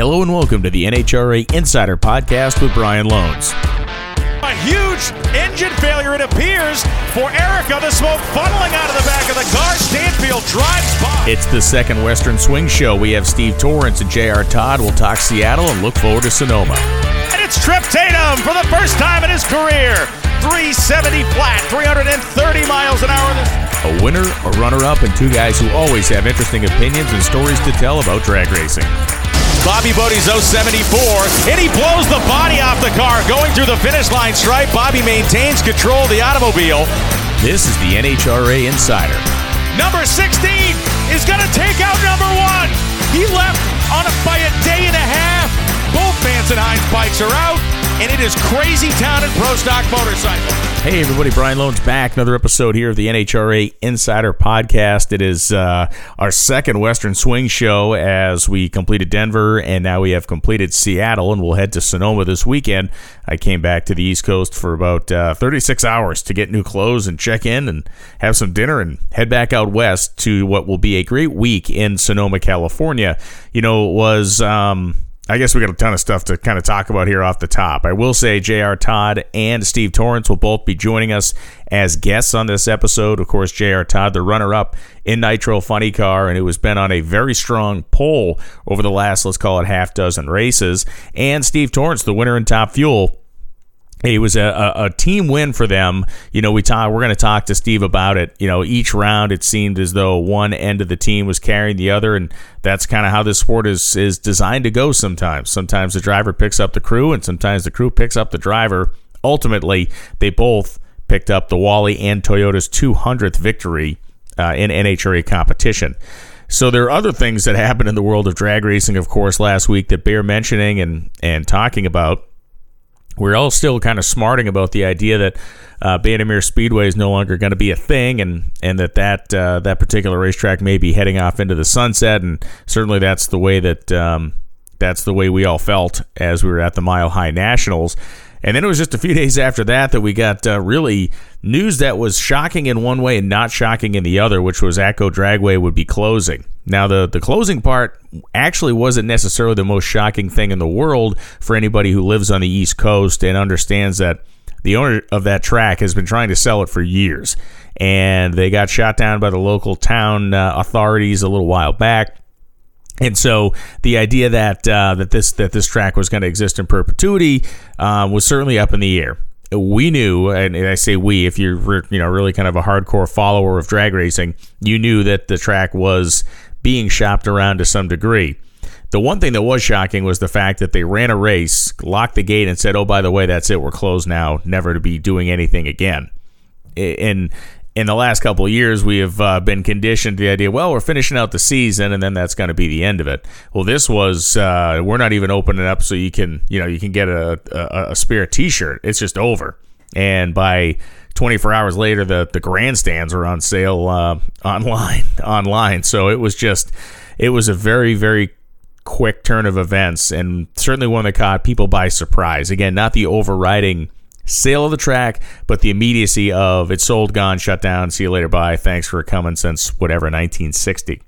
Hello and welcome to the NHRA Insider Podcast with Brian Lohnes. A huge engine failure, it appears, for Erica. The smoke funneling out of the back of the car. Stanfield drives by. It's the second Western Swing Show. We have Steve Torrence and J.R. Todd. We'll talk Seattle and look forward to Sonoma. And it's Trip Tatum for the first time in his career. 370 flat, 330 miles an hour. A winner, a runner up, and two guys who always have interesting opinions and stories to tell about drag racing. Bobby Bode's 074, and he blows the body off the car going through the finish line stripe. Bobby maintains control of the automobile. This is the NHRA Insider. Number 16 is going to take out number one. He left on a, by a day and a half. Both Vance and Hines bikes are out and it is crazy town in pro stock motorcycle. Hey everybody, Brian Lohnes back. Another episode here of the NHRA Insider Podcast. It is uh, our second Western Swing show as we completed Denver and now we have completed Seattle and we'll head to Sonoma this weekend. I came back to the East Coast for about uh, 36 hours to get new clothes and check in and have some dinner and head back out west to what will be a great week in Sonoma, California. You know, it was. Um, I guess we got a ton of stuff to kind of talk about here off the top. I will say J.R. Todd and Steve Torrence will both be joining us as guests on this episode. Of course, J.R. Todd, the runner up in Nitro Funny Car, and who has been on a very strong pull over the last, let's call it, half dozen races. And Steve Torrence, the winner in Top Fuel it was a, a, team win for them. You know, we talk, we're going to talk to Steve about it. You know, each round it seemed as though one end of the team was carrying the other, and that's kind of how this sport is is designed to go. Sometimes, sometimes the driver picks up the crew, and sometimes the crew picks up the driver. Ultimately, they both picked up the Wally and Toyota's 200th victory uh, in NHRA competition. So there are other things that happened in the world of drag racing, of course, last week that bear mentioning and and talking about we're all still kind of smarting about the idea that uh, Bandimere Speedway is no longer going to be a thing, and and that that uh, that particular racetrack may be heading off into the sunset, and certainly that's the way that um, that's the way we all felt as we were at the Mile High Nationals. And then it was just a few days after that that we got uh, really news that was shocking in one way and not shocking in the other, which was Atco Dragway would be closing. Now, the, the closing part actually wasn't necessarily the most shocking thing in the world for anybody who lives on the East Coast and understands that the owner of that track has been trying to sell it for years. And they got shot down by the local town uh, authorities a little while back. And so the idea that uh, that this that this track was going to exist in perpetuity uh, was certainly up in the air. We knew, and I say we, if you're you know really kind of a hardcore follower of drag racing, you knew that the track was being shopped around to some degree. The one thing that was shocking was the fact that they ran a race, locked the gate, and said, "Oh, by the way, that's it. We're closed now. Never to be doing anything again." And in the last couple of years, we have uh, been conditioned to the idea, well, we're finishing out the season, and then that's going to be the end of it. Well, this was uh, we're not even opening up so you can you know you can get a, a, a spare T-shirt. It's just over, and by 24 hours later, the the grandstands are on sale uh, online online. So it was just it was a very very quick turn of events, and certainly one that caught people by surprise. Again, not the overriding sale of the track, but the immediacy of it's sold, gone, shut down, see you later, bye, thanks for coming since whatever, 1960.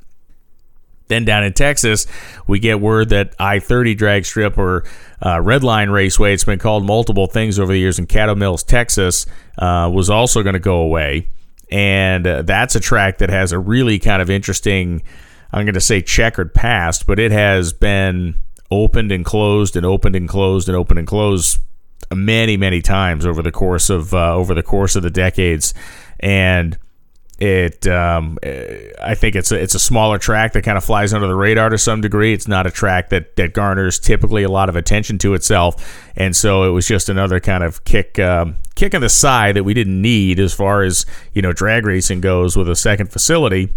Then down in Texas, we get word that I 30 drag strip or uh, Red Line Raceway, it's been called multiple things over the years in Caddo Mills, Texas, uh, was also going to go away. And uh, that's a track that has a really kind of interesting, I'm going to say checkered past, but it has been opened and closed and opened and closed and opened and closed many many times over the course of uh, over the course of the decades, and it um, I think it's a it's a smaller track that kind of flies under the radar to some degree. It's not a track that that garners typically a lot of attention to itself, and so it was just another kind of kick um, kick in the side that we didn't need as far as you know drag racing goes with a second facility.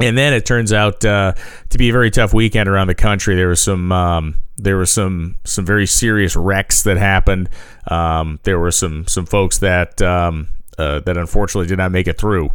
And then it turns out uh, to be a very tough weekend around the country. There was some um, there were some some very serious wrecks that happened. Um, there were some some folks that um, uh, that unfortunately did not make it through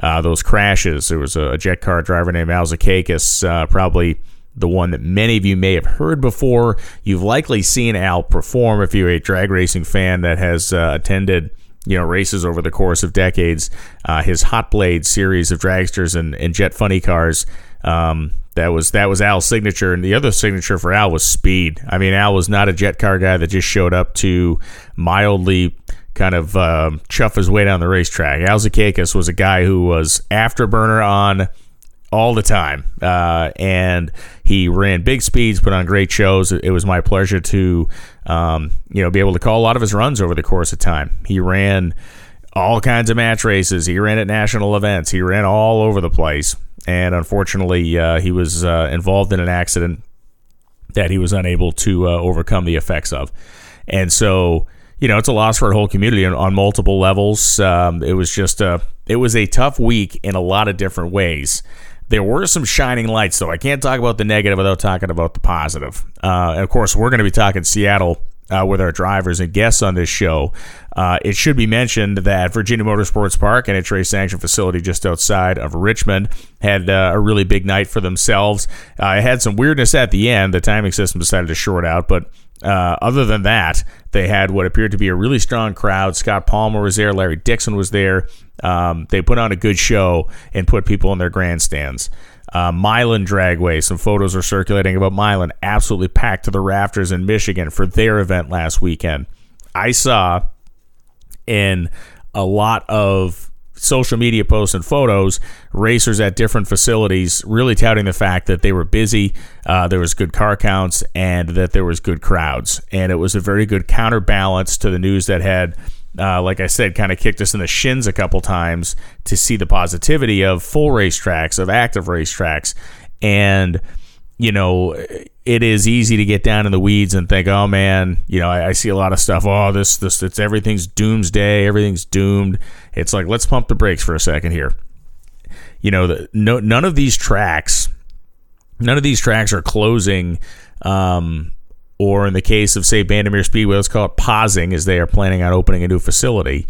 uh, those crashes. There was a, jet car driver named Al Zakakis, uh, probably the one that many of you may have heard before. You've likely seen Al perform if you're a drag racing fan that has uh, attended you know races over the course of decades. Uh, his Hot Blade series of dragsters and, and jet funny cars Um, that was that was Al's signature, and the other signature for Al was speed. I mean, Al was not a jet car guy that just showed up to mildly kind of uh, chuff his way down the racetrack. Al Zakakis was a guy who was afterburner on all the time, uh, and he ran big speeds, put on great shows. It was my pleasure to, um, you know, be able to call a lot of his runs over the course of time. He ran all kinds of match races. He ran at national events. He ran all over the place, and unfortunately, uh, he was uh, involved in an accident that he was unable to uh, overcome the effects of, and so you know, it's a loss for a whole community on, on multiple levels. Um, it was just a, it was a tough week in a lot of different ways. There were some shining lights, though. I can't talk about the negative without talking about the positive. Uh, and of course, we're going to be talking Seattle uh, with our drivers and guests on this show. Uh, it should be mentioned that Virginia Motorsports Park and its race sanction facility just outside of Richmond had uh, a really big night for themselves. Uh, it had some weirdness at the end. The timing system decided to short out, but uh, other than that, they had what appeared to be a really strong crowd. Scott Palmer was there, Larry Dixon was there. Um, they put on a good show and put people in their grandstands. Uh, Milan Dragway, some photos are circulating about Milan, absolutely packed to the rafters in Michigan for their event last weekend. I saw in a lot of social media posts and photos, racers at different facilities really touting the fact that they were busy, uh, there was good car counts, and that there was good crowds. And it was a very good counterbalance to the news that had. Uh, like I said, kind of kicked us in the shins a couple times to see the positivity of full racetracks, of active racetracks. And you know, it is easy to get down in the weeds and think, oh man, you know, I, I, see a lot of stuff. Oh, this, this, it's everything's doomsday, everything's doomed. It's like let's pump the brakes for a second here. You know, the, no, none of these tracks, none of these tracks are closing, um, or in the case of say Bandimere Speedway, let's call it pausing, as they are planning on opening a new facility,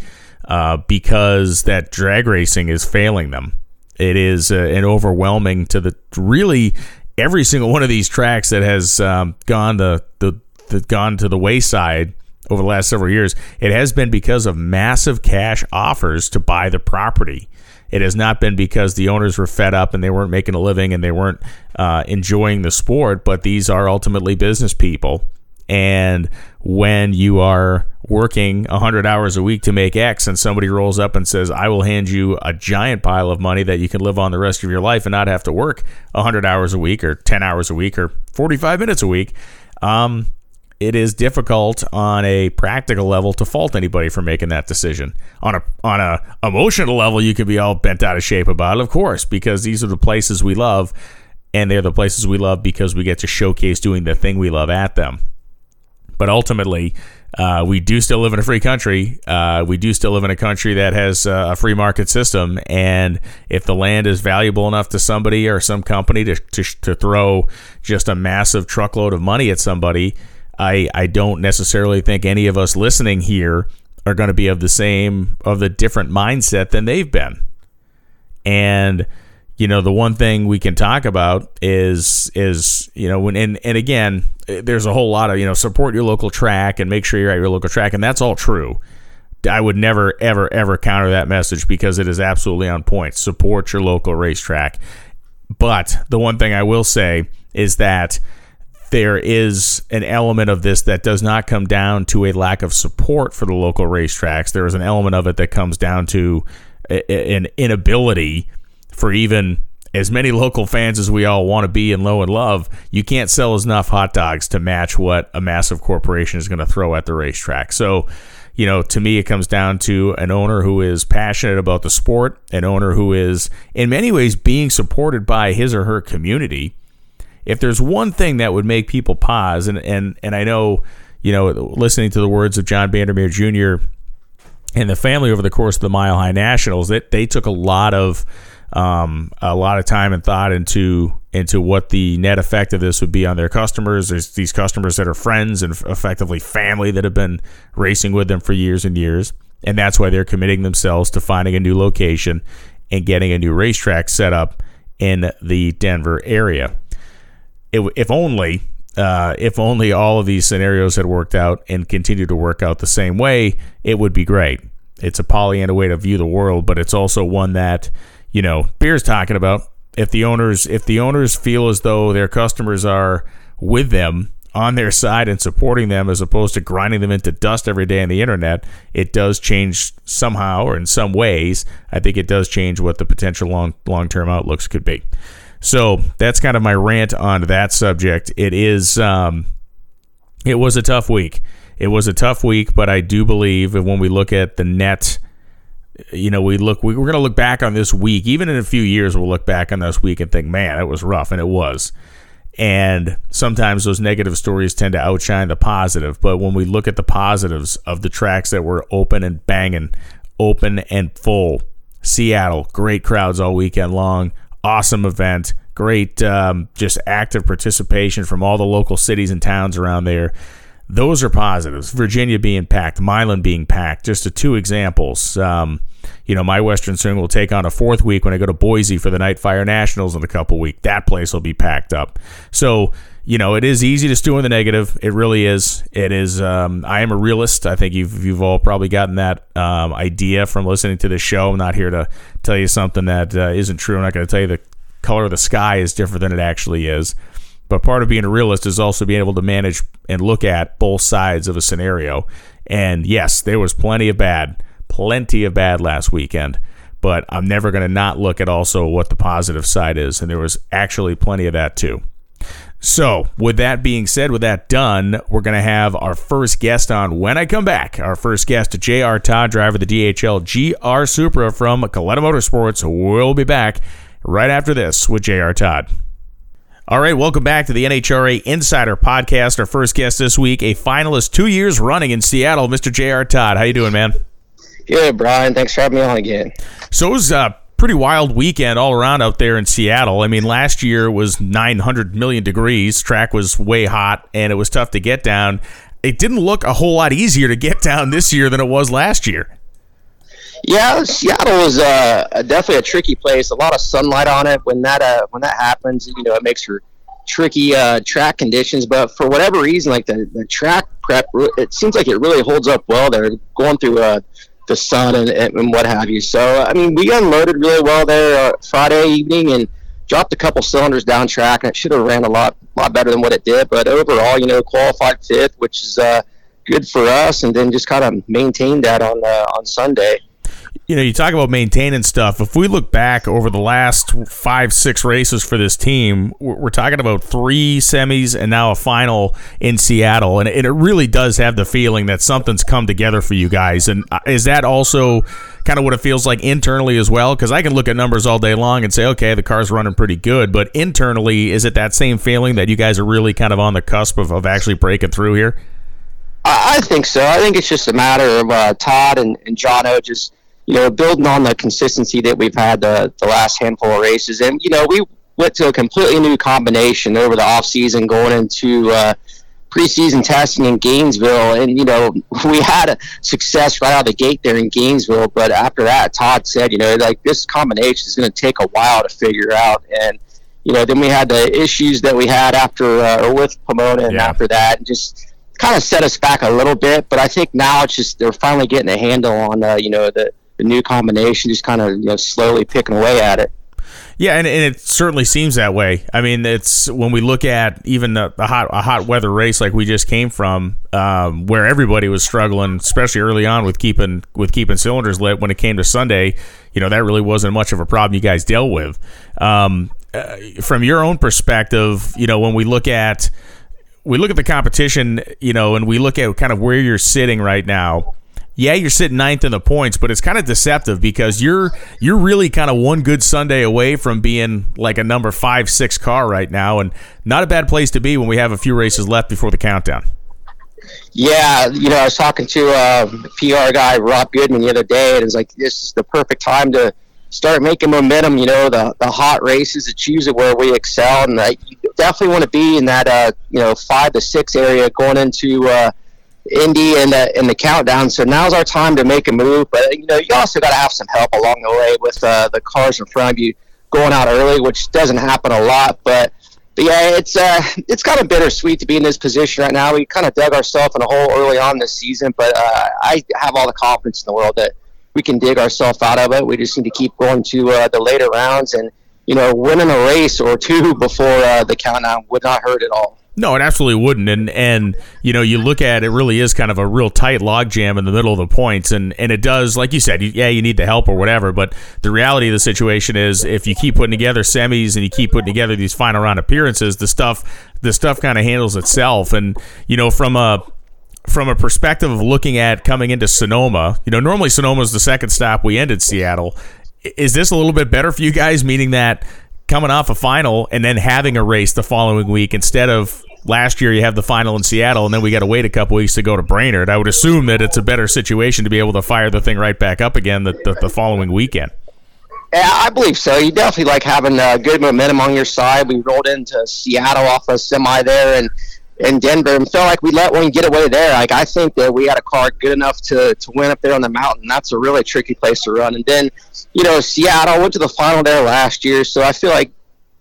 uh, because that drag racing is failing them. It is uh, an overwhelming to the really every single one of these tracks that has um, gone the, the, the gone to the wayside over the last several years, it has been because of massive cash offers to buy the property. It has not been because the owners were fed up and they weren't making a living and they weren't uh, enjoying the sport, but these are ultimately business people. And when you are working 100 hours a week to make X and somebody rolls up and says, I will hand you a giant pile of money that you can live on the rest of your life and not have to work 100 hours a week or 10 hours a week or 45 minutes a week, um, it is difficult on a practical level to fault anybody for making that decision. On a on a emotional level, you can be all bent out of shape about it, of course, because these are the places we love, and they're the places we love because we get to showcase doing the thing we love at them. But ultimately, uh, we do still live in a free country. Uh, we do still live in a country that has uh, a free market system. And if the land is valuable enough to somebody or some company to, to, to throw just a massive truckload of money at somebody, I, I don't necessarily think any of us listening here are going to be of the same, of the different mindset than they've been. And you know the one thing we can talk about is is you know when and, and again there's a whole lot of you know support your local track and make sure you're at your local track and that's all true. I would never ever ever counter that message because it is absolutely on point. Support your local racetrack. But the one thing i will say is that there is an element of this that does not come down to a lack of support for the local racetracks there is an element of it that comes down to an inability for even as many local fans as we all want to be and low and love, you can't sell enough hot dogs to match what a massive corporation is going to throw at the racetrack. So, you know, to me, it comes down to an owner who is passionate about the sport, an owner who is, in many ways, being supported by his or her community. If there's one thing that would make people pause, and and and I know, you know, listening to the words of John Bandimere Jr. and the family over the course of the Mile High Nationals, that they took a lot of um, a lot of time and thought into into what the net effect of this would be on their customers. There's these customers that are friends and effectively family that have been racing with them for years and years, and that's why they're committing themselves to finding a new location and getting a new racetrack set up in the Denver area. It, if only uh, if only all of these scenarios had worked out and continued to work out the same way, it would be great. It's a Pollyanna way to view the world, but it's also one that you know, Beer's talking about if the owners if the owners feel as though their customers are with them on their side and supporting them as opposed to grinding them into dust every day on the internet, it does change somehow or in some ways. I think it does change what the potential long long term outlooks could be. So that's kind of my rant on that subject. It is um, it was a tough week. It was a tough week, but I do believe when we look at the net you know, we look, we, we're going to look back on this week. Even in a few years, we'll look back on this week and think, man, it was rough. And it was. And sometimes those negative stories tend to outshine the positive. But when we look at the positives of the tracks that were open and banging, open and full, Seattle, great crowds all weekend long, awesome event, great um, just active participation from all the local cities and towns around there. Those are positives. Virginia being packed, Milan being packed, just the two examples. Um, you know, my Western Swing will take on a fourth week when I go to Boise for the Night Fire Nationals in a couple weeks. That place will be packed up. So, you know, it is easy to stew in the negative. It really is. It is. Um, I am a realist. I think you've you've all probably gotten that um, idea from listening to the show. I'm not here to tell you something that uh, not true. I'm not going to tell you the color of the sky is different than it actually is. But part of being a realist is also being able to manage and look at both sides of a scenario. And yes, there was plenty of bad plenty of bad last weekend, but I'm never going to not look at also what the positive side is. And there was actually plenty of that too. So, with that being said, with that done, we're going to have our first guest on when I come back. Our first guest, J.R. Todd, driver of the DHL GR Supra from Kalitta Motorsports. We'll be back right after this with J.R. Todd. All right, welcome back to the NHRA Insider Podcast. Our first guest this week, a finalist two years running in Seattle, Mr. J.R. Todd. How you doing, man? Good, Brian. Thanks for having me on again. So it was a pretty wild weekend all around out there in Seattle. I mean, last year was 900 million degrees. Track was way hot, and it was tough to get down. It didn't look a whole lot easier to get down this year than it was last year. Yeah, Seattle was uh, definitely a tricky place. A lot of sunlight on it. When that uh, when that happens, you know, it makes for tricky uh, track conditions. But for whatever reason, like the, the track prep, it seems like it really holds up well. They're going through a the sun and, and what have you. So I mean, we unloaded really well there uh, Friday evening and dropped a couple cylinders down track, and it should have ran a lot lot better than what it did. But overall, you know, qualified fifth, which is uh, good for us, and then just kind of maintained that on uh, on Sunday you know, you talk about maintaining stuff. If we look back over the last five, six races for this team, we're talking about three semis and now a final in Seattle. And it really does have the feeling that something's come together for you guys. And uh, is that also kind of what it feels like internally as well? Because I can look at numbers all day long and say, okay, the car's running pretty good. But internally, is it that same feeling that you guys are really kind of on the cusp of, of actually breaking through here? I think so. I think it's just a matter of uh, Todd and, and Jono just you know, building on the consistency that we've had the, the last handful of races. And, you know, we went to a completely new combination over the off season going into uh, preseason testing in Gainesville. And, you know, we had a success right out of the gate there in Gainesville. But after that, Todd said, you know, like this combination is going to take a while to figure out. And, you know, then we had the issues that we had after uh, or with Pomona and yeah. after that, and just kind of set us back a little bit. But I think now it's just they're finally getting a handle on, uh, you know, the the new combination, just kind of you know slowly picking away at it. Yeah, and, and it certainly seems that way. I mean, it's when we look at even the, the hot a hot weather race like we just came from, um, where everybody was struggling, especially early on with keeping with keeping cylinders lit. When it came to Sunday, you know that really wasn't much of a problem you guys dealt with. Um, uh, from your own perspective, you know when we look at we look at the competition, you know, and we look at kind of where you're sitting right now yeah, you're sitting ninth in the points, but it's kind of deceptive because you're you're really kind of one good Sunday away from being like a number five, six car right now, and not a bad place to be when we have a few races left before the countdown. Yeah, you know, I was talking to a um, PR guy Rob Goodman the other day, and it's like this is the perfect time to start making momentum. You know, the the hot races, it's usually where we excel, and I definitely want to be in that uh, you know five to six area going into. Uh, Indy and the in the countdown. So now's our time to make a move. But you know, you also got to have some help along the way with uh, the cars in front of you going out early, which doesn't happen a lot. But, but yeah, it's uh, it's kind of bittersweet to be in this position right now. We kind of dug ourselves in a hole early on this season, but uh, I have all the confidence in the world that we can dig ourselves out of it. We just need to keep going to uh, the later rounds and you know, winning a race or two before uh, the countdown would not hurt at all. No, it absolutely wouldn't. And and you know, you look at it, really is kind of a real tight logjam in the middle of the points, and and it does, like you said, yeah, you need the help or whatever. But the reality of the situation is, if you keep putting together semis and you keep putting together these final round appearances, the stuff the stuff kind of handles itself. And you know, from a from a perspective of looking at coming into Sonoma, you know, normally Sonoma is the second stop. We ended Seattle. Is this a little bit better for you guys? Meaning that coming off a final and then having a race the following week instead of last year you have the final in Seattle and then we got to wait a couple weeks to go to Brainerd. I would assume that it's a better situation to be able to fire the thing right back up again the, the, the following weekend. Yeah, I believe so. You definitely like having a good momentum on your side. We rolled into Seattle off a semi there and in Denver and felt like we let one get away there. Like I think that we had a car good enough to, to win up there on the mountain. That's a really tricky place to run. And then, you know, Seattle went to the final there last year, so I feel like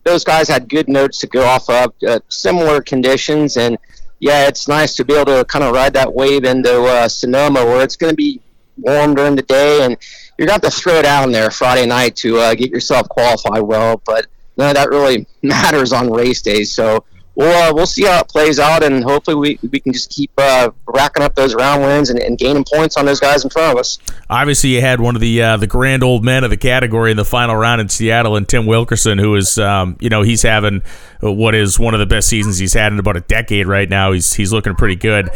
those guys had good notes to go off of, uh, similar conditions, and yeah, it's nice to be able to kind of ride that wave into uh, Sonoma, where it's going to be warm during the day, and you're going to have to throw down there Friday night to uh, get yourself qualified well. But none of that really matters on race days. So we'll uh, we'll see how it plays out, and hopefully we, we can just keep uh, racking up those round wins and, and, gaining points on those guys in front of us. Obviously, you had one of the uh, the grand old men of the category in the final round in Seattle, and Tim Wilkerson, who is um, you know he's having what is one of the best seasons he's had in about a decade right now. He's he's looking pretty good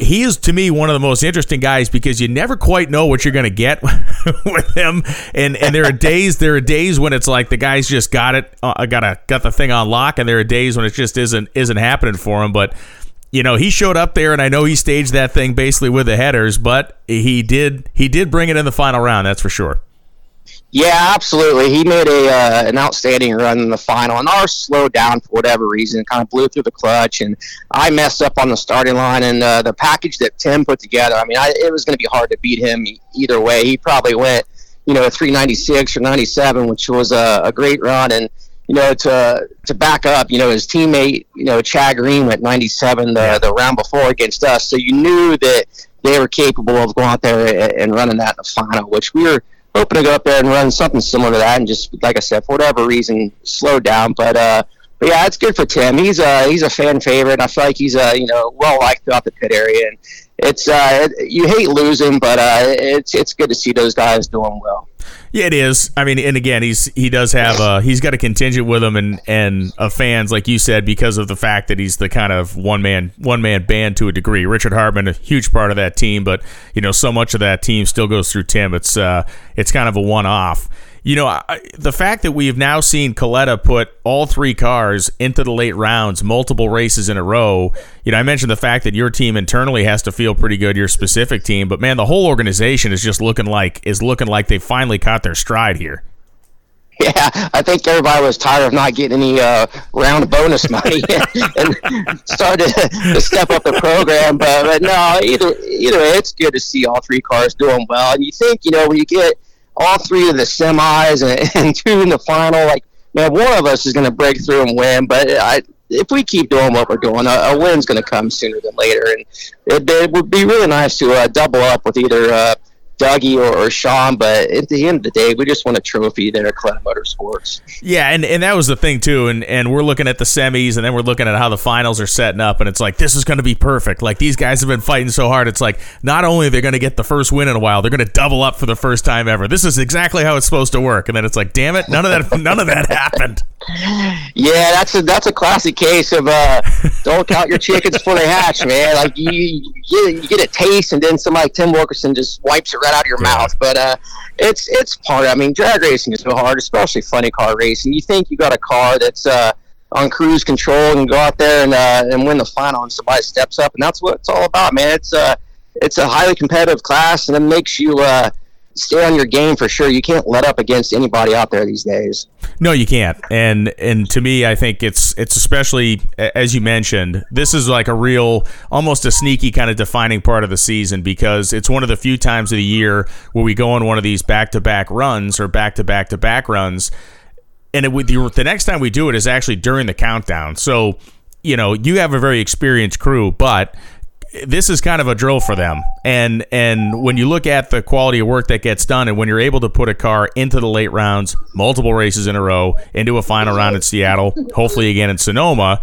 he is to me one of the most interesting guys because you never quite know what you're going to get with him, and and there are days there are days when it's like the guy's just got it, uh, got a got the thing on lock, and there are days when it just isn't isn't happening for him, but. You know, he showed up there, and I know he staged that thing basically with the headers, but he did he did bring it in the final round. That's for sure. Yeah, absolutely. He made a uh, an outstanding run in the final, and ours slowed down for whatever reason. Kind of blew through the clutch, and I messed up on the starting line. And uh, the package that Tim put together, I mean, I, it was going to be hard to beat him either way. He probably went, you know, a 396 or 97, which was a, a great run. And you know, to to back up, you know, his teammate, you know, Chad Green went 97 the, the round before against us, so you knew that they were capable of going out there and running that in the final, which we were hoping to go up there and run something similar to that, and just like I said, for whatever reason, slow down. But uh, but yeah, it's good for Tim. He's a he's a fan favorite. And I feel like he's a you know well liked throughout the pit area, and it's uh, you hate losing, but uh, it's it's good to see those guys doing well. Yeah, it is. I mean, and again, he's he does have a he's got a contingent with him and and of fans, like you said, because of the fact that he's the kind of one man one man band to a degree. Richard Hartman, a huge part of that team, but you know, so much of that team still goes through Tim. It's uh, it's kind of a one off you know, I, the fact that we've now seen Kalitta put all three cars into the late rounds, multiple races in a row. You know, I mentioned the fact that your team internally has to feel pretty good, your specific team, but man, the whole organization is just looking like is looking like they finally caught their stride here. Yeah, I think everybody was tired of not getting any uh, round bonus money and started to step up the program. But, but no, either either way, it's good to see all three cars doing well. And you think, you know, when you get all three of the semis and, and two in the final. Like, man, one of us is going to break through and win. But I, if we keep doing what we're doing, a, a win's going to come sooner than later. And it, it would be really nice to uh, double up with either uh, Dougie or, or, Shawn, but at the end of the day, we just want a trophy there at Kalitta Motorsports. Yeah, and, and that was the thing too. And and we're looking at the semis, and then we're looking at how the finals are setting up, and it's like this is going to be perfect. Like these guys have been fighting so hard. It's like not only they're going to get the first win in a while, they're going to double up for the first time ever. This is exactly how it's supposed to work. And then it's like, damn it, none of that none of that happened. Yeah, that's a that's a classic case of uh, don't count your chickens before they hatch, man. Like you, you, get, you get a taste, and then somebody like Tim Wilkerson just wipes it right out of your yeah. mouth. But uh, it's it's part. I mean, drag racing is so hard, especially funny car racing. You think you got a car that's uh, on cruise control and go out there and uh, and win the final, and somebody steps up, and that's what it's all about, man. It's uh, it's a highly competitive class, and it makes you. Stay on your game for sure. You can't let up against anybody out there these days. No, you can't. And and to me, I think it's it's especially as you mentioned, this is like a real, almost a sneaky kind of defining part of the season because it's one of the few times of the year where we go on one of these back to back runs or back to back to back runs, and it, the, the next time we do it is actually during the countdown. So you know you have a very experienced crew, but this is kind of a drill for them. And and when you look at the quality of work that gets done, and when you're able to put a car into the late rounds, multiple races in a row, into a final round in Seattle, hopefully again in Sonoma.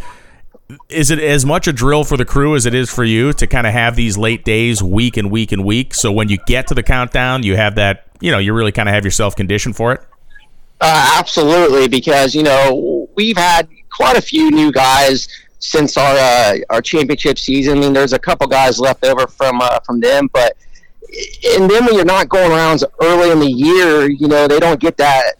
Is it as much a drill for the crew as it is for you to kind of have these late days week and week and week? So when you get to the countdown, you have that, you know, you really kind of have yourself conditioned for it? Uh, absolutely, because, you know, we've had quite a few new guys since our uh, our championship season. I mean, there's a couple guys left over from uh, from them, but and then when you're not going rounds early in the year, you know they don't get that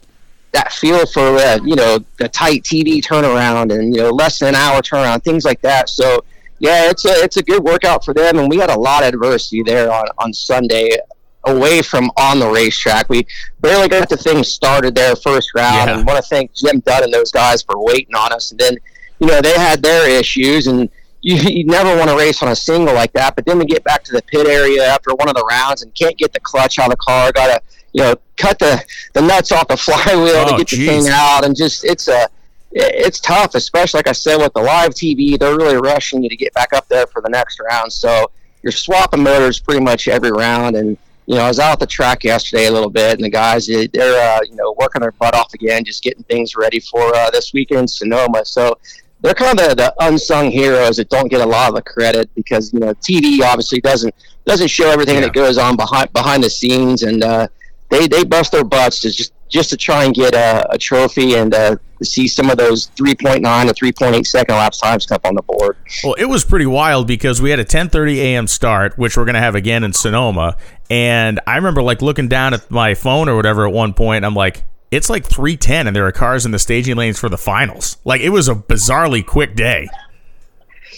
that feel for uh, you know the tight TV turnaround and you know less than an hour turnaround, things like that. So yeah, it's a it's a good workout for them, and we had a lot of adversity there on on Sunday away from on the racetrack. We barely got the thing started there first round, yeah. and want to thank Jim Dunn and those guys for waiting on us, and then you know, they had their issues and you, you never want to race on a single like that. But then we get back to the pit area after one of the rounds and can't get the clutch out of the car. Got to, you know, cut the, the nuts off the flywheel oh, to get geez. the thing out. And just, it's a, it's tough, especially like I said with the live TV. They're really rushing you to get back up there for the next round. So you're swapping motors pretty much every round. And you know, I was out at the track yesterday a little bit, and the guys they're uh, you know working their butt off again, just getting things ready for uh, this weekend in Sonoma. So they're kind of the, the, unsung heroes that don't get a lot of the credit because you know TV obviously doesn't doesn't show everything yeah. that goes on behind behind the scenes, and uh, they they bust their butts to just just to try and get a, a trophy and uh, to see some of those 3.9 to 3.8 second lapse times come up on the board. Well, it was pretty wild because we had a 10:30 a.m. start, which we're going to have again in Sonoma, and I remember like looking down at my phone or whatever at one point. I'm like, it's like 310 and there are cars in the staging lanes for the finals. Like it was a bizarrely quick day.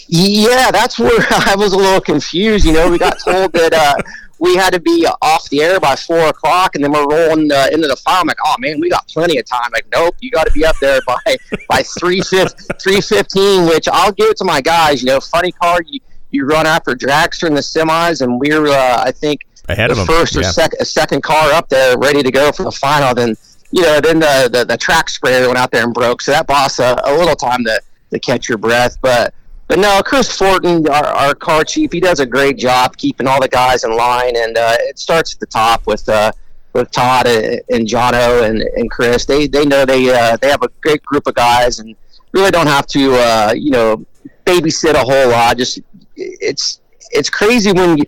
Yeah, that's where I was a little confused. You know, we got told that uh, we had to be off the air by four o'clock, and then we're rolling uh, into the final. I'm like, oh man, we got plenty of time. Like, nope, you got to be up there by by three three fifteen. Which I'll give it to my guys. You know, funny car. You you run after Dragster in the semis, and we're uh, I think ahead of them. first or yeah. second second car up there, ready to go for the final. Then you know, then the, the, the track sprayer went out there and broke. So that boss a, a little time to, to catch your breath. But but no, Chris Fortin, our, our car chief, he does a great job keeping all the guys in line. And uh, it starts at the top with uh, with Todd and Jono and, and Chris. They they know they uh, they have a great group of guys and really don't have to uh, you know babysit a whole lot. Just it's it's crazy when you,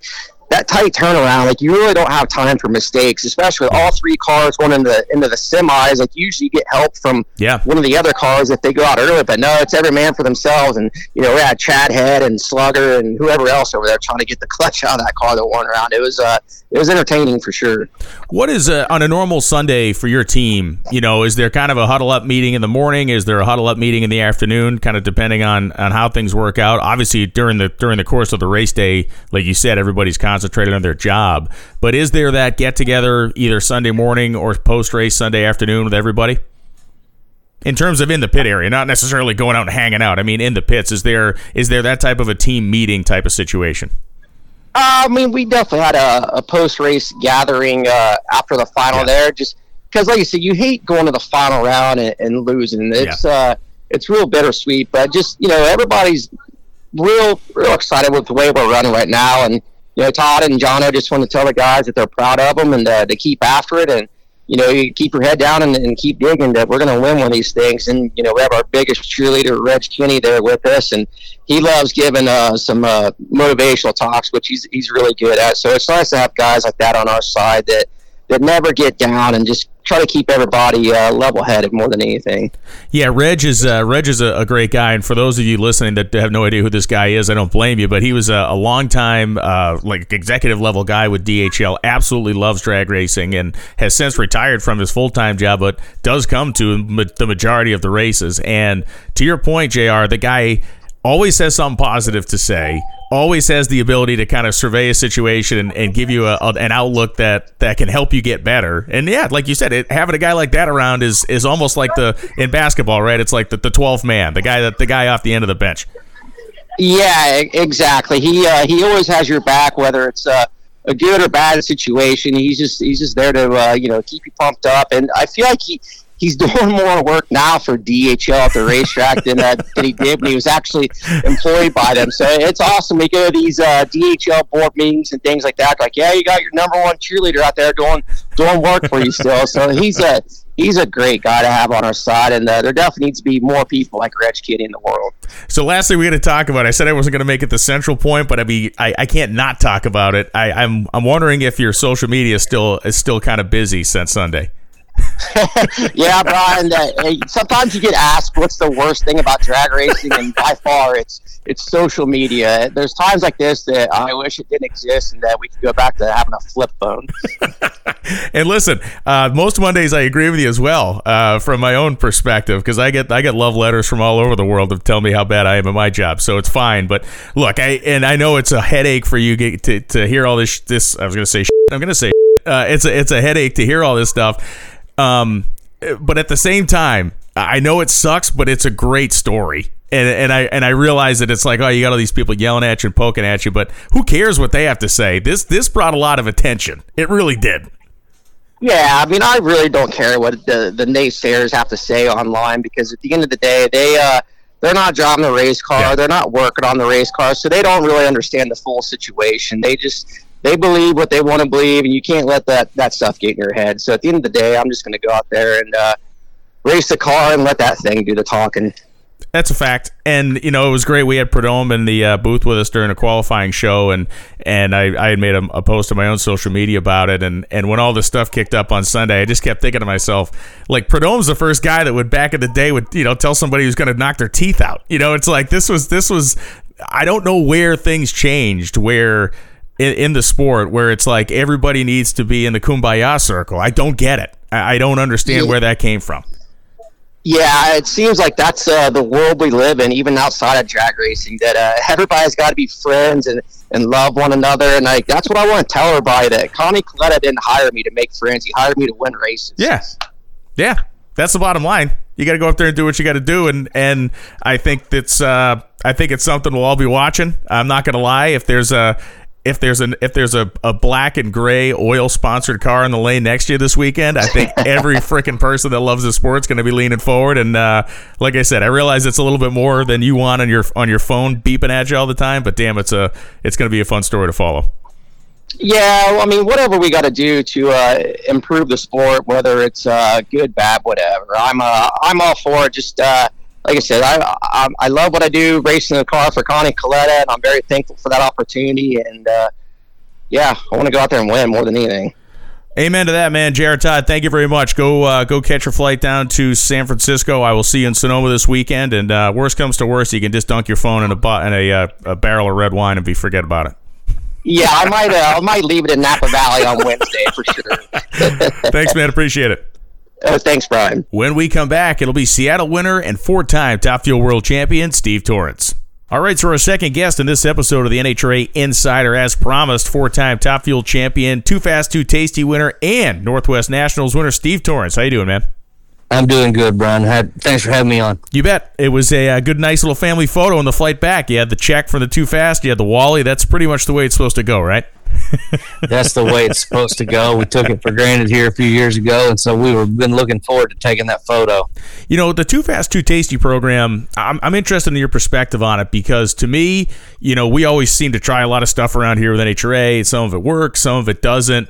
that tight turnaround, like you really don't have time for mistakes, especially with all three cars going into the into the semis. Like you usually get help from yeah. one of the other cars if they go out early, but no, it's every man for themselves. And you know, we had Chad Head and Slugger and whoever else over there trying to get the clutch out of that car that won around. It was uh, it was entertaining for sure. What is uh, on a normal Sunday for your team? You know, is there kind of a huddle up meeting in the morning? Is there a huddle up meeting in the afternoon? Kind of depending on on how things work out. Obviously, during the during the course of the race day, like you said, everybody's concentrated on their job. But is there that get together either Sunday morning or post race Sunday afternoon with everybody? In terms of in the pit area, not necessarily going out and hanging out. I mean, in the pits, is there is there that type of a team meeting type of situation? Uh, I mean, we definitely had a, a post race gathering uh, after the final yeah. there, just because, like you said, you hate going to the final round and, and losing. It's yeah. uh, it's real bittersweet, but just you know, everybody's real real excited with the way we're running right now, and you know, Todd and Jono just want to tell the guys that they're proud of them and uh, to keep after it. And, you know, you keep your head down and, and keep digging that we're going to win one of these things. And, you know, we have our biggest cheerleader, Reg Kinney, there with us. And he loves giving uh, some uh, motivational talks, which he's, he's really good at. So it's nice to have guys like that on our side that, that never get down and just try to keep everybody uh, level-headed more than anything. Yeah, Reg is uh, Reg is a, a, great guy, and for those of you listening that have no idea who this guy is, I don't blame you. But he was a, a long time uh, like executive level guy with DHL. Absolutely loves drag racing, and has since retired from his full time job, but does come to the majority of the races. And to your point, J.R., the guy always has something positive to say always has the ability to kind of survey a situation and, and give you a, a, an outlook that that can help you get better. And yeah like you said it, having a guy like that around is is almost like the in basketball right? It's like the, the 12th man the guy that the guy off the end of the bench. Yeah exactly. He uh, he always has your back whether it's uh, a good or bad situation. He's just he's just there to uh, you know keep you pumped up. And i feel like he he's doing more work now for DHL at the racetrack than, uh, than he did when he was actually employed by them. So it's awesome. We go to these uh, DHL board meetings and things like that. Like, yeah, you got your number one cheerleader out there doing doing work for you still. So he's a he's a great guy to have on our side, and uh, there definitely needs to be more people like Reg Kinney in the world. So, lastly, we got to talk about. I said I wasn't going to make it the central point, but I mean, I, I can't not talk about it. I, I'm I'm wondering if your social media still is still kind of busy since Sunday. yeah, Brian. Uh, sometimes you get asked what's the worst thing about drag racing, and by far, it's it's social media. There's times like this that I wish it didn't exist, and that we could go back to having a flip phone. and listen, uh, most Mondays I agree with you as well, uh, from my own perspective, because I get I get love letters from all over the world to tell me how bad I am at my job. So it's fine. But look, I and I know it's a headache for you to to hear all this. This I was to say. I'm going to say. Uh, it's a it's a headache to hear all this stuff um, but at the same time, I know it sucks, but it's a great story. And, and I and I realize that it's like oh you got all these people yelling at you and poking at you, but who cares what they have to say? This this brought a lot of attention. It really did. Yeah, I mean I really don't care what the the naysayers have to say online because at the end of the day they uh they're not driving the race car, yeah. they're not working on the race car, so they don't really understand the full situation. They just they believe what they want to believe, and you can't let that that stuff get in your head. So at the end of the day, I'm just going to go out there and uh, race the car and let that thing do the talking. That's a fact, and you know it was great. We had Prudhomme in the uh, booth with us during a qualifying show, and and I, I had made a, a, post on my own social media about it. And and when all this stuff kicked up on Sunday, I just kept thinking to myself, like Prudhomme's the first guy that would back in the day would you know tell somebody who's going to knock their teeth out. You know, it's like this was this was I don't know where things changed where in, in, the sport where it's like everybody needs to be in the kumbaya circle. I don't get it. I, I don't understand yeah. where that came from. Yeah, it seems like that's uh, the world we live in, even outside of drag racing. That uh, everybody's got to be friends and, and love one another, and like that's what I want to tell everybody. That Connie Kalitta didn't hire me to make friends; he hired me to win races. Yeah, yeah, that's the bottom line. You got to go up there and do what you got to do, and and I think that's uh, I think it's something we'll all be watching. I'm not going to lie. If there's a if there's an if there's a, a black and gray oil sponsored car in the lane next to you this weekend, I think every freaking person that loves the sport's going to be leaning forward. And uh, like I said, I realize it's a little bit more than you want on your on your phone beeping at you all the time, but damn, it's a it's going to be a fun story to follow. Yeah, well, I mean, whatever we got to do to uh, improve the sport, whether it's uh, good, bad, whatever, I'm uh, I'm all for it. Just uh, like I said, I, I, I love what I do, racing the car for Connie Kalitta, and I'm very thankful for that opportunity. And uh, yeah, I want to go out there and win more than anything. Amen to that, man. J.R. Todd, thank you very much. Go uh, go catch your flight down to San Francisco. I will see you in Sonoma this weekend. And uh, worst comes to worst, you can just dunk your phone in a in a, uh, a barrel of red wine and be forget about it. Yeah, I might uh, I might leave it in Napa Valley on Wednesday for sure. Thanks, man. Appreciate it. Uh, thanks, Brian. When we come back, it'll be Seattle winner and four time Top Fuel World Champion Steve Torrence. All right, so our second guest in this episode of the NHRA Insider, as promised, four time Top Fuel champion, Too Fast, Too Tasty winner, and Northwest Nationals winner, Steve Torrence. How you doing, man? I'm doing good, Brian. Thanks for having me on. You bet. It was a, a, good, nice little family photo on the flight back. You had the check for the Too Fast, you had the Wally. That's pretty much the way it's supposed to go, right? That's the way it's supposed to go. We took it for granted here a few years ago, and so we were been looking forward to taking that photo. You know, the Too Fast, Too Tasty program. I'm, I'm interested in your perspective on it because to me, you know, we always seem to try a lot of stuff around here with NHRA. Some of it works, some of it doesn't.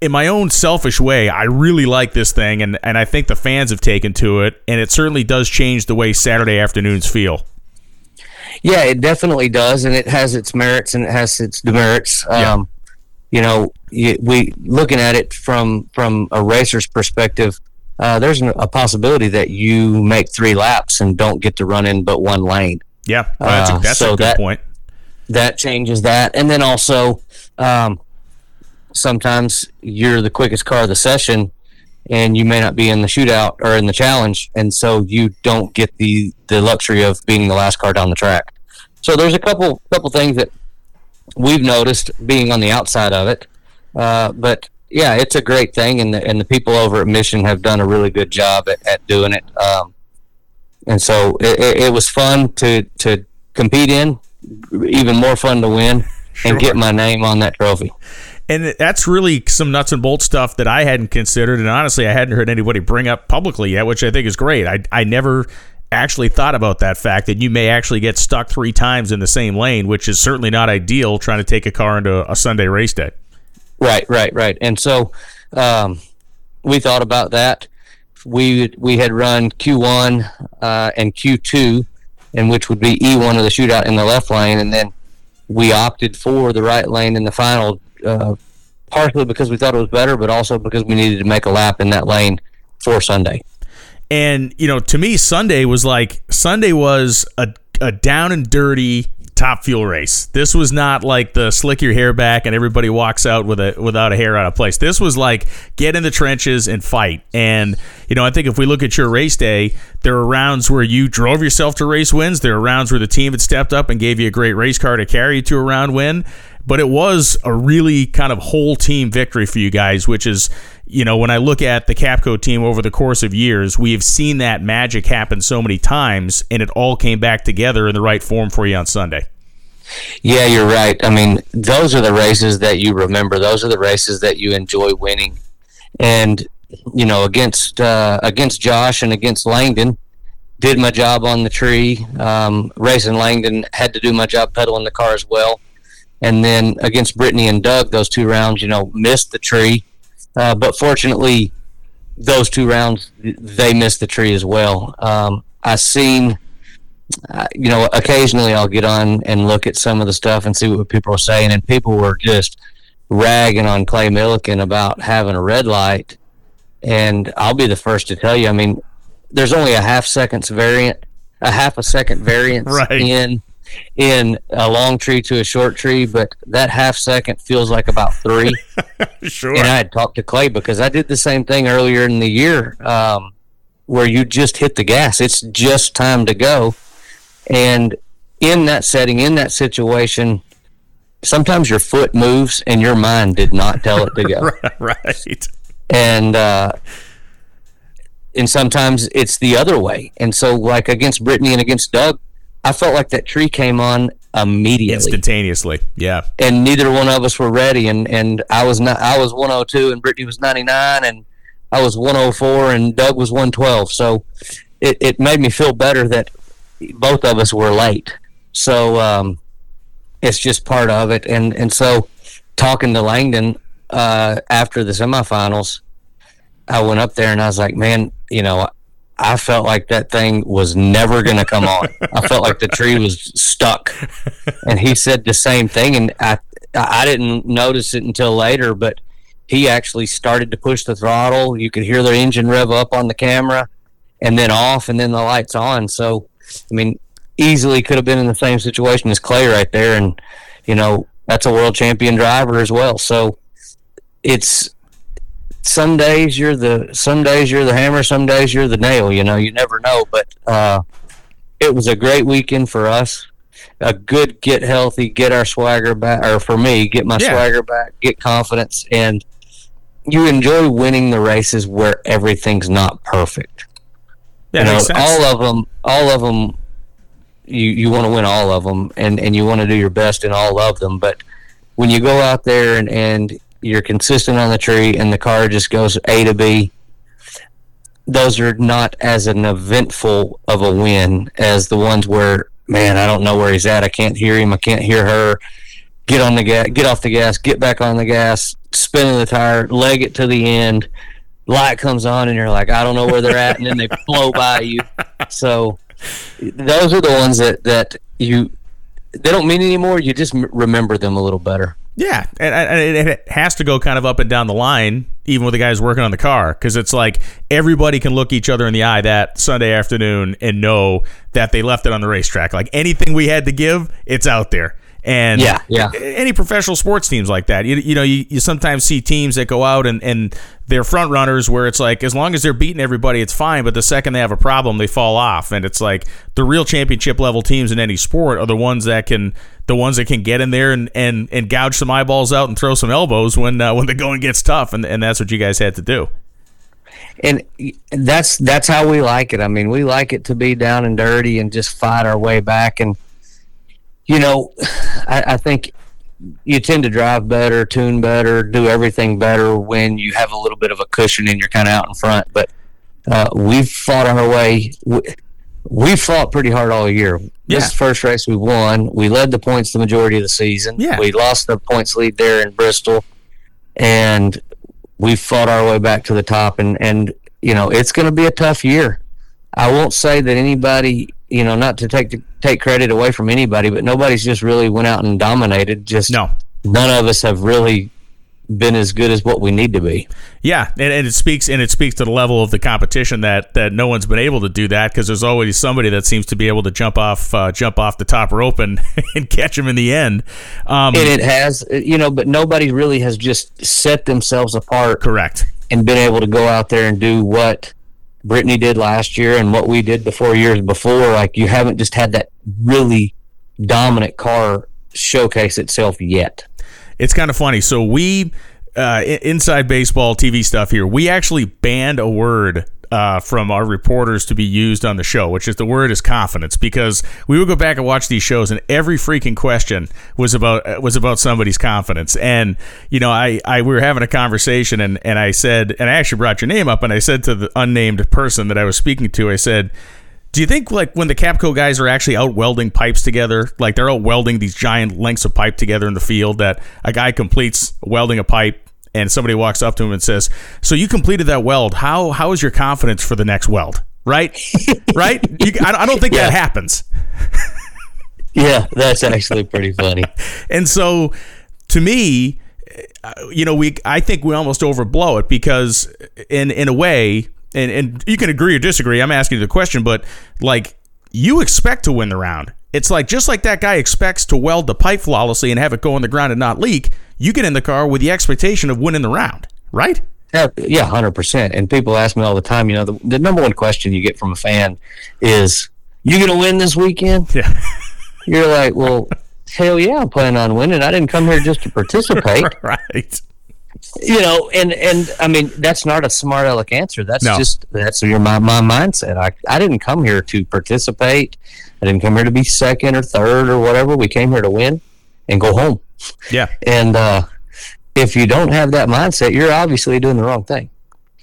In my own selfish way, I really like this thing, and, and I think the fans have taken to it, and it certainly does change the way Saturday afternoons feel. Yeah, it definitely does, and it has its merits and it has its demerits. Yeah. Um, you know, we looking at it from from a racer's perspective. Uh, there's a possibility that you make three laps and don't get to run in but one lane. Yeah, well, that's, a, uh, so a good that, point. That changes that, and then also um, sometimes you're the quickest car of the session, and you may not be in the shootout or in the challenge, and so you don't get the the luxury of being the last car down the track. So there's a couple couple things that we've noticed being on the outside of it. Uh, but yeah, it's a great thing, and the, and the people over at Mission have done a really good job at, at doing it. Um, and so it, it, was fun to to compete in, even more fun to win, sure. and get my name on that trophy. And that's really some nuts and bolts stuff that I hadn't considered, and honestly, I hadn't heard anybody bring up publicly yet, which I think is great. I I never actually thought about that fact that you may actually get stuck three times in the same lane, which is certainly not ideal trying to take a car into a Sunday race day. Right, right, right. And so um, we thought about that. We we had run Q1 uh, and Q2, and which would be E1 of the shootout in the left lane, and then we opted for the right lane in the final, uh, partially because we thought it was better, but also because we needed to make a lap in that lane for Sunday. And you know, to me, Sunday was like Sunday was a a down and dirty top fuel race. This was not like the slick your hair back and everybody walks out with a without a hair out of place. This was like get in the trenches and fight. And you know, I think if we look at your race day, there are rounds where you drove yourself to race wins. There are rounds where the team had stepped up and gave you a great race car to carry you to a round win. But it was a really kind of whole team victory for you guys, which is you know, when I look at the Capco team over the course of years, we have seen that magic happen so many times, and it all came back together in the right form for you on Sunday. Yeah, you're right. I mean, those are the races that you remember. Those are the races that you enjoy winning. And you know, against uh, against Josh and against Langdon, did my job on the tree. Um, racing Langdon had to do my job pedaling the car as well. And then against Brittany and Doug, those two rounds, you know, missed the tree uh, but fortunately, those two rounds they missed the tree as well. Um, I seen, uh, you know, occasionally I'll get on and look at some of the stuff and see what people are saying, and people were just ragging on Clay Millican about having a red light. And I'll be the first to tell you. I mean, there's only a half seconds variant, a half a second variance right. in in a long tree to a short tree, but that half second feels like about three. sure. And I had talked to Clay because I did the same thing earlier in the year, um, where you just hit the gas. It's just time to go. And in that setting, in that situation, sometimes your foot moves and your mind did not tell it to go. right. And uh, and sometimes it's the other way. And so, like against Brittany and against Doug, I felt like that tree came on immediately, instantaneously. Yeah, and neither one of us were ready. And and I was not. I was 102, and Brittany was 99, and I was 104, and Doug was 112. So it it made me feel better that both of us were late. So um, it's just part of it. And and so talking to Langdon uh, after the semifinals, I went up there and I was like, man, you know, I felt like that thing was never going to come on. I felt like the tree was stuck. And he said the same thing, and I I didn't notice it until later, but he actually started to push the throttle. You could hear the engine rev up on the camera, and then off, and then the lights on. So, I mean, easily could have been in the same situation as Clay right there, and you know that's a world champion driver as well. So, it's some days you're the some days you're the hammer, some days you're the nail. You know, you never know. But uh, it was a great weekend for us. A good get healthy, get our swagger back, or for me, get my yeah. swagger back, get confidence, and you enjoy winning the races where everything's not perfect. Yeah, you know, all of them, all of them. You you want to win all of them, and and you want to do your best in all of them. But when you go out there and and you're consistent on the tree, and the car just goes A to B. Those are not as an eventful of a win as the ones where, man, I don't know where he's at. I can't hear him. I can't hear her. Get on the gas. Get off the gas. Get back on the gas. Spinning the tire. Leg it to the end. Light comes on, and you're like, I don't know where they're at, and then they blow by you. So those are the ones that that you they don't mean anymore. You just remember them a little better. Yeah, and, and, it has to go kind of up and down the line, even with the guys working on the car, because it's like everybody can look each other in the eye that Sunday afternoon and know that they left it on the racetrack. Like anything we had to give, it's out there. And yeah, yeah. any professional sports teams like that, you, you know, you, you sometimes see teams that go out and, and they're front runners where it's like, as long as they're beating everybody, it's fine. But the second they have a problem, they fall off. And it's like the real championship level teams in any sport are the ones that can, the ones that can get in there and, and, and gouge some eyeballs out and throw some elbows when, uh, when the going gets tough. And, and that's what you guys had to do and that's that's how we like it. I mean, we like it to be down and dirty and just fight our way back. And you know, I, I think you tend to drive better, tune better, do everything better when you have a little bit of a cushion and you're kind of out in front. But uh, we've fought our way. We, fought pretty hard all year. Yeah. This first race we won. We led the points the majority of the season. Yeah. We lost the points lead there in Bristol, and we fought our way back to the top. And and you know it's going to be a tough year. I won't say that anybody, you know, not to take take credit away from anybody, but nobody's just really went out and dominated. Just No. none of us have really been as good as what we need to be. Yeah, and, and it speaks and it speaks to the level of the competition that that no one's been able to do that because there's always somebody that seems to be able to jump off uh, jump off the top rope and, and catch them in the end. Um, And it has, you know, but nobody really has just set themselves apart correct. and been able to go out there and do what Brittany did last year and what we did the four years before. Like you haven't just had that really dominant car showcase itself yet. It's kind of funny. So we uh, inside baseball TV stuff here. We actually banned a word. Uh, from our reporters to be used on the show, which is the word is confidence, because we would go back and watch these shows, and every freaking question was about uh, was about somebody's confidence. And you know, I, I we were having a conversation, and and I said, and I actually brought your name up, and I said to the unnamed person that I was speaking to, I said, do you think like when the Capco guys are actually out welding pipes together, like they're out welding these giant lengths of pipe together in the field, that a guy completes welding a pipe and somebody walks up to him and says, "So you completed that weld? How how is your confidence for the next weld?" Right, right. You, I, I don't think that happens. Yeah, that's actually pretty funny. And so, to me, uh, you know, we I think we almost overblow it because, in in a way, and and you can agree or disagree. I'm asking you the question, but like you expect to win the round. It's like just like that guy expects to weld the pipe flawlessly and have it go on the ground and not leak. You get in the car with the expectation of winning the round, right? Yeah, yeah, hundred percent. And people ask me all the time. You know, the, the number one question you get from a fan is, "You gonna win this weekend?" Yeah, You're like, "Well, hell yeah, I'm planning on winning. I didn't come here just to participate." right. You know, and and I mean, that's not a smart aleck answer. That's No. just that's your my, my mindset. I I didn't come here to participate. I didn't come here to be second or third or whatever. We came here to win and go home. Yeah, And uh, if you don't have that mindset, you're obviously doing the wrong thing.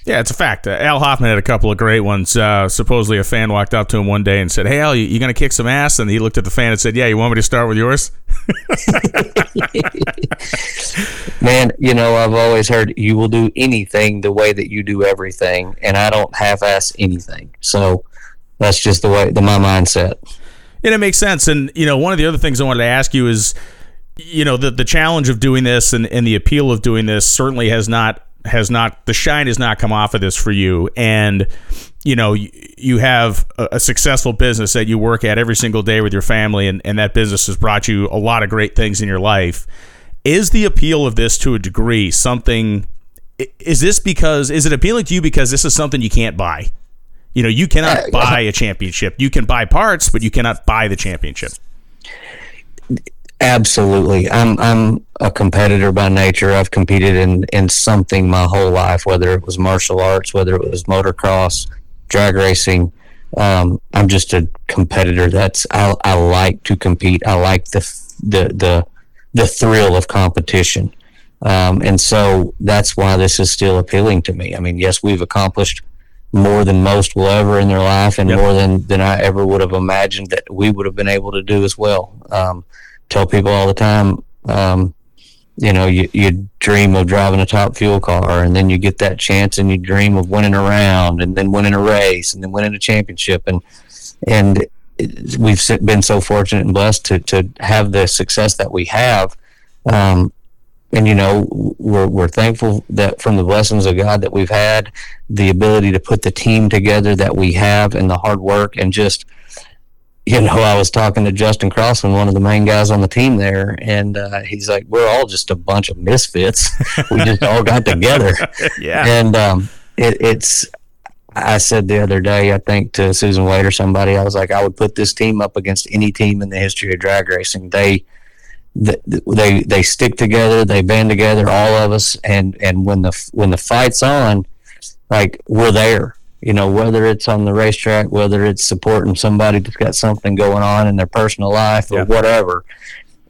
Yeah, it's a fact. Uh, Al Hofmann had a couple of great ones. Uh, supposedly, a fan walked up to him one day and said, "Hey, Al, you, you going to kick some ass?" And he looked at the fan and said, "Yeah, you want me to start with yours?" Man, you know, I've always heard you will do anything the way that you do everything, and I don't half-ass anything. So that's just the way the my mindset. And it makes sense. And you know, one of the other things I wanted to ask you is, you know, the the challenge of doing this and, and the appeal of doing this certainly has not has not the shine has not come off of this for you. And you know, you, have a, successful business that you work at every single day with your family, and, and that business has brought you a lot of great things in your life. Is the appeal of this to a degree something? Is this because is it appealing to you because this is something you can't buy? You know, you cannot buy a championship. You can buy parts, but you cannot buy the championship. Absolutely. I'm I'm a competitor by nature. I've competed in in something my whole life, whether it was martial arts, whether it was motocross, drag racing. Um, I'm just a competitor. That's I, I like to compete. I like the the the the thrill of competition. Um, and so that's why this is still appealing to me. I mean, yes, we've accomplished more than most will ever in their life, and Yep. more than than I ever would have imagined that we would have been able to do as well. Um, tell people all the time, um, you know, you, you dream of driving a top fuel car, and then you get that chance, and you dream of winning a round, and then winning a race, and then winning a championship, and and we've been so fortunate and blessed to to have the success that we have. Um, and you know we're, we're thankful that from the blessings of god that we've had the ability to put the team together that we have and the hard work and just you know i was talking to justin crossman one of the main guys on the team there and uh, he's like we're all just a bunch of misfits we just all got together Yeah. and um, it, it's I said the other day, I think to Susan Wade or somebody, I was like, I would put this team up against any team in the history of drag racing. They th- they they stick together, they band together, all of us, and and when the when the fight's on, like we're there. You know, whether it's on the racetrack, whether it's supporting somebody that's got something going on in their personal life or Yeah. whatever,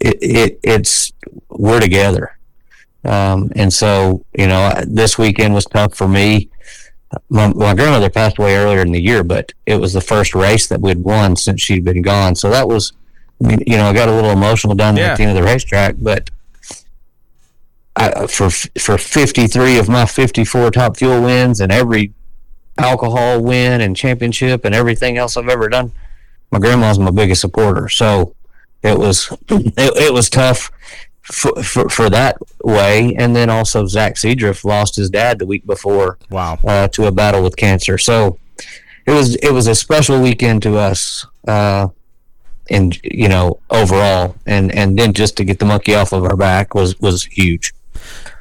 it, it it's we're together. Um, and so, you know, this weekend was tough for me. My, my, grandmother passed away earlier in the year, but it was the first race that we'd won since she'd been gone. So that was, you know, I got a little emotional down yeah. at the end of the racetrack, but I, for for 53 of my 54 top fuel wins and every alcohol win and championship and everything else I've ever done, my grandma's my biggest supporter. So it was it, it was tough for, for, for that way. And then also Zach Seadrift lost his dad the week before. Wow. Uh, to a battle with cancer. So it was it was a special weekend to us. Uh, and you know overall and and then just to get the monkey off of our back was was huge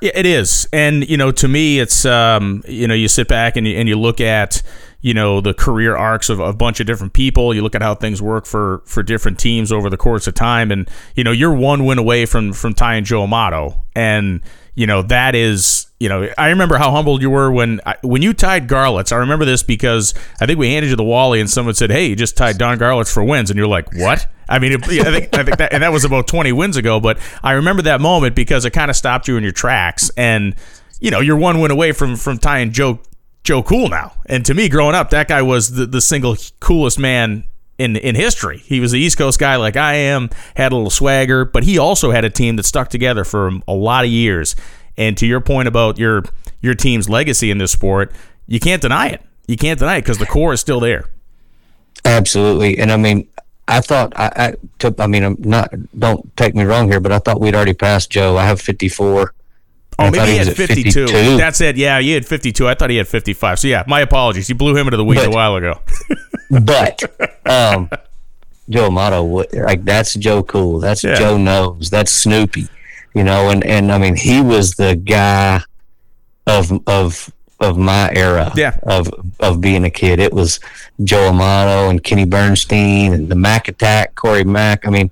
yeah, it is, and you know, to me, it's um, you know, you sit back and you, and you look at you know the career arcs of, a bunch of different people. You look at how things work for for different teams over the course of time, and you know you're one win away from from tying Joe Amato, and you know that is you know I remember how humbled you were when when you tied Garlits. I remember this because I think we handed you the Wally, and someone said, "Hey, you just tied Don Garlits for wins," and you're like, "What?" I mean, I think, I think that, and that was about 20 wins ago, but I remember that moment because it kind of stopped you in your tracks, and you know you're one win away from from tying Joe Joe Cool now. And to me, growing up, that guy was the, the single coolest man in in history. He was the East Coast guy like I am, had a little swagger, but he also had a team that stuck together for a lot of years. And to your point about your your team's legacy in this sport, you can't deny it. You can't deny it because the core is still there. Absolutely, and I mean, I thought I, I took. I mean, I'm not. Don't take me wrong here, but I thought we'd already passed Joe. I have 54. Oh, maybe he, he had 52. 52. That's it. Yeah, he had 52. I thought he had 55. So, yeah, my apologies. You blew him into the weeds but, a while ago. but um, Joe Amato, like, that's Joe Cool. That's yeah. Joe Knows. That's Snoopy. You know, and, and I mean, he was the guy of of of my era yeah. of of being a kid. It was Joe Amato and Kenny Bernstein and the Mac Attack, Corey Mack. I mean,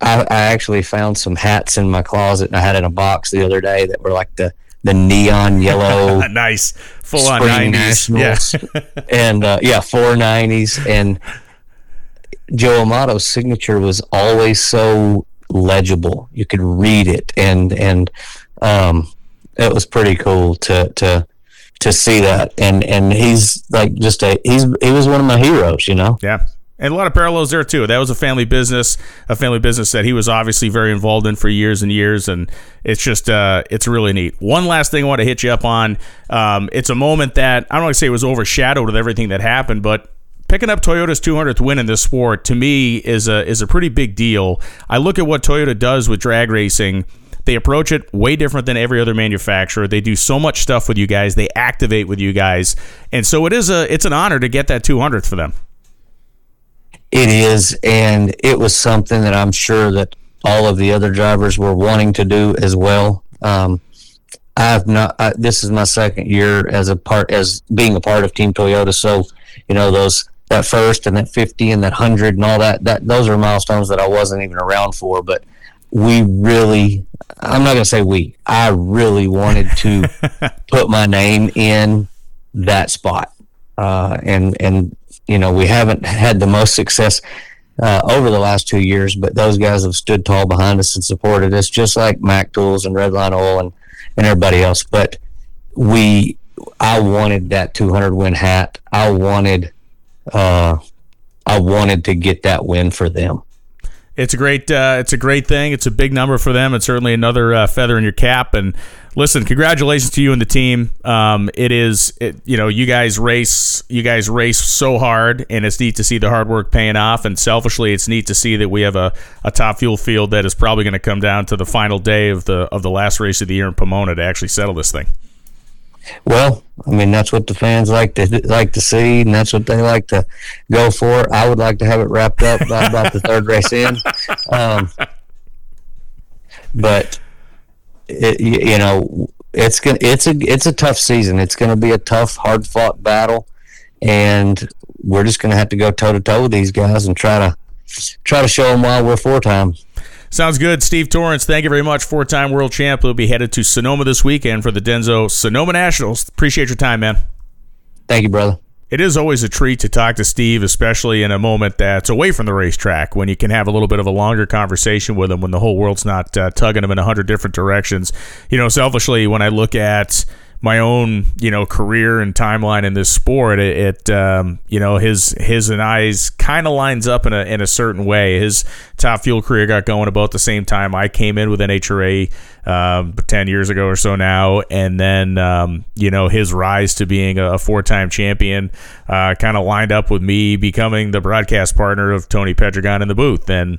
I, I actually found some hats in my closet and I had in a box the other day that were like the the neon yellow, nice, full on nineties, yeah, and uh, yeah, four nineties, and Joe Amato's signature was always so legible. You could read it, and and um, it was pretty cool to to to see that. And and he's like just a he's he was one of my heroes, you know. Yeah, and a lot of parallels there too. That was a family business, a family business that he was obviously very involved in for years and years, and it's just uh, it's really neat. One last thing I want to hit you up on. Um, it's a moment that I don't want to say it was overshadowed with everything that happened, but picking up Toyota's 200th win in this sport to me is a is a pretty big deal. I look at what Toyota does with drag racing. They approach it way different than every other manufacturer. They do so much stuff with you guys. They activate with you guys, and so it is a it's an honor to get that 200th for them. It is, and it was something that I'm sure that all of the other drivers were wanting to do as well. Um, I've not. I, this is my second year as a part as being a part of Team Toyota. So, you know, those that first and that fifty and that hundred and all that. That those are milestones that I wasn't even around for. But we really, I'm not to say we. I really wanted to put my name in that spot, uh, and and you know, we haven't had the most success uh, over the last two years, but those guys have stood tall behind us and supported us, just like Mac Tools and Redline Oil and, and everybody else. But we, I wanted that 200 win hat. I wanted, uh, I wanted to get that win for them. It's a great, uh, it's a great thing. It's a big number for them. It's certainly another uh, feather in your cap, and listen, congratulations to you and the team. Um, it is, it, you know, you guys race, you guys race so hard, and it's neat to see the hard work paying off. And selfishly, it's neat to see that we have a, a top fuel field that is probably going to come down to the final day of the of the last race of the year in Pomona to actually settle this thing. Well, I mean that's what the fans like to like to see, and that's what they like to go for. I would like to have it wrapped up by about the third race in, um, but it, you know, it's gonna it's a it's a tough season. It's going to be a tough, hard fought battle, and we're just going to have to go toe to toe with these guys and try to try to show them why we're four times. Sounds good. Steve Torrence. thank you very much. Four time world champ. We'll be headed to Sonoma this weekend for the Denso Sonoma Nationals. Appreciate your time, man. Thank you, brother. It is always a treat to talk to Steve, especially in a moment that's away from the racetrack when you can have a little bit of a longer conversation with him when the whole world's not uh, tugging him in a hundred different directions. You know, selfishly, when I look at my own you know career and timeline in this sport it, it um, you know his his and I's kind of lines up in a in a certain way. His top fuel career got going about the same time I came in with NHRA um, 10 years ago or so now. And then um, you know his rise to being a, four-time champion uh, kind of lined up with me becoming the broadcast partner of Tony Pedregon in the booth. And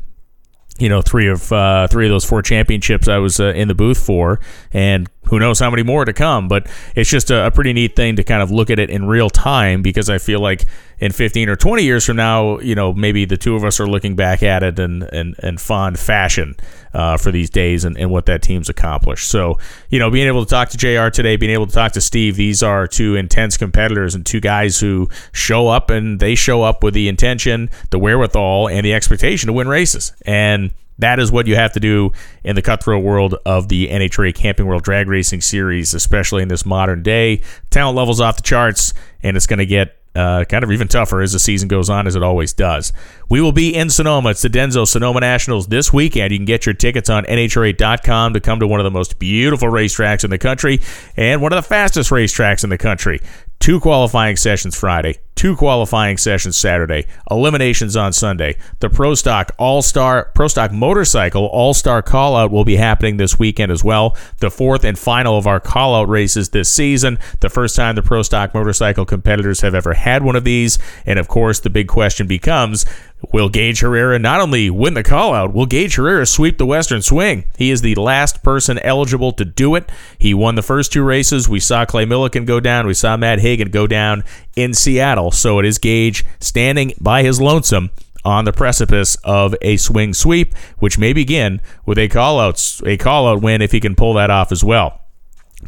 you know three of uh, three of those four championships I was uh, in the booth for, and who knows how many more to come. But it's just a, a, pretty neat thing to kind of look at it in real time because I feel like in 15 or 20 years from now, you know, maybe the two of us are looking back at it in, in, in fond fashion uh, for these days and, and what that team's accomplished. So, you know, being able to talk to JR today, being able to talk to Steve, these are two intense competitors and two guys who show up and they show up with the intention, the wherewithal, and the expectation to win races. And that is what you have to do in the cutthroat world of the NHRA Camping World Drag Racing Series, especially in this modern day. Talent levels off the charts, and it's going to get uh, kind of even tougher as the season goes on, as it always does. We will be in Sonoma. It's the Denso Sonoma Nationals this weekend. You can get your tickets on NHRA.com to come to one of the most beautiful racetracks in the country and one of the fastest racetracks in the country. Two qualifying sessions Friday, two qualifying sessions Saturday, eliminations on Sunday. The Pro Stock All Star Pro Stock Motorcycle All Star Call Out will be happening this weekend as well. The fourth and final of our call out races this season. The first time the Pro Stock Motorcycle competitors have ever had one of these. And of course, the big question becomes Will Gaige Herrera not only win the call out, will Gaige Herrera sweep the Western Swing? He is the last person eligible to do it. He won the first two races. We saw Clay Millican go down. We saw Matt Hagan go down in Seattle. So it is Gaige standing by his lonesome on the precipice of a swing sweep, which may begin with a call out, a call out win if he can pull that off as well.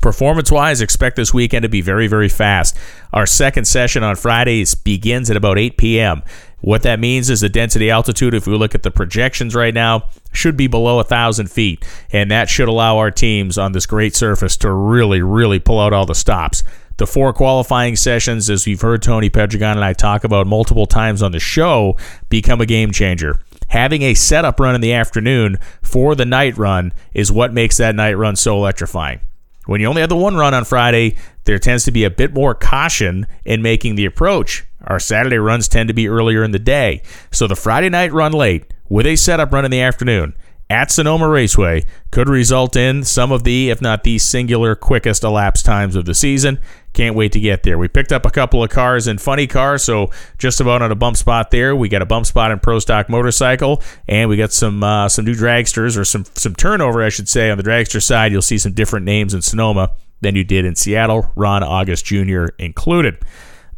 Performance wise, expect this weekend to be very, very fast. Our second session on Fridays begins at about 8 p.m. What that means is the density altitude, if we look at the projections right now, should be below a 1,000 feet. And that should allow our teams on this great surface to really, really pull out all the stops. The four qualifying sessions, as we've heard Tony Pedregon and I talk about multiple times on the show, become a game changer. Having a setup run in the afternoon for the night run is what makes that night run so electrifying. When you only have the one run on Friday, there tends to be a bit more caution in making the approach. Our Saturday runs tend to be earlier in the day. So the Friday night run late with a setup run in the afternoon at Sonoma Raceway could result in some of the, if not the singular quickest elapsed times of the season. Can't wait to get there. We picked up a couple of cars in funny cars, so just about on a bump spot there. We got a bump spot in Pro Stock Motorcycle, and we got some uh, some new dragsters or some some turnover, I should say, on the dragster side. You'll see some different names in Sonoma than you did in Seattle. Ron August Jr. included.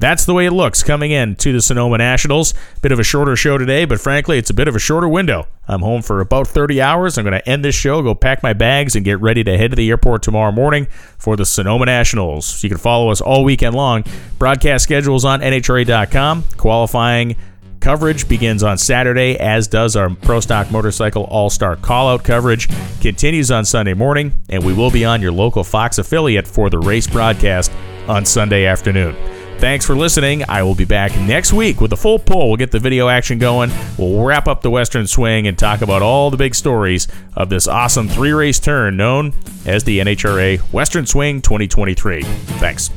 That's the way it looks coming in to the Sonoma Nationals. Bit of a shorter show today, but frankly, it's a bit of a shorter window. I'm home for about 30 hours. I'm going to end this show, go pack my bags, and get ready to head to the airport tomorrow morning for the Sonoma Nationals. You can follow us all weekend long. Broadcast schedules on NHRA.com. Qualifying coverage begins on Saturday, as does our Pro Stock Motorcycle All Star Callout coverage. Continues on Sunday morning, and we will be on your local Fox affiliate for the race broadcast on Sunday afternoon. Thanks for listening. I will be back next week with a full pull. We'll get the video action going. We'll wrap up the Western Swing and talk about all the big stories of this awesome three race turn known as the NHRA Western Swing 2023. Thanks.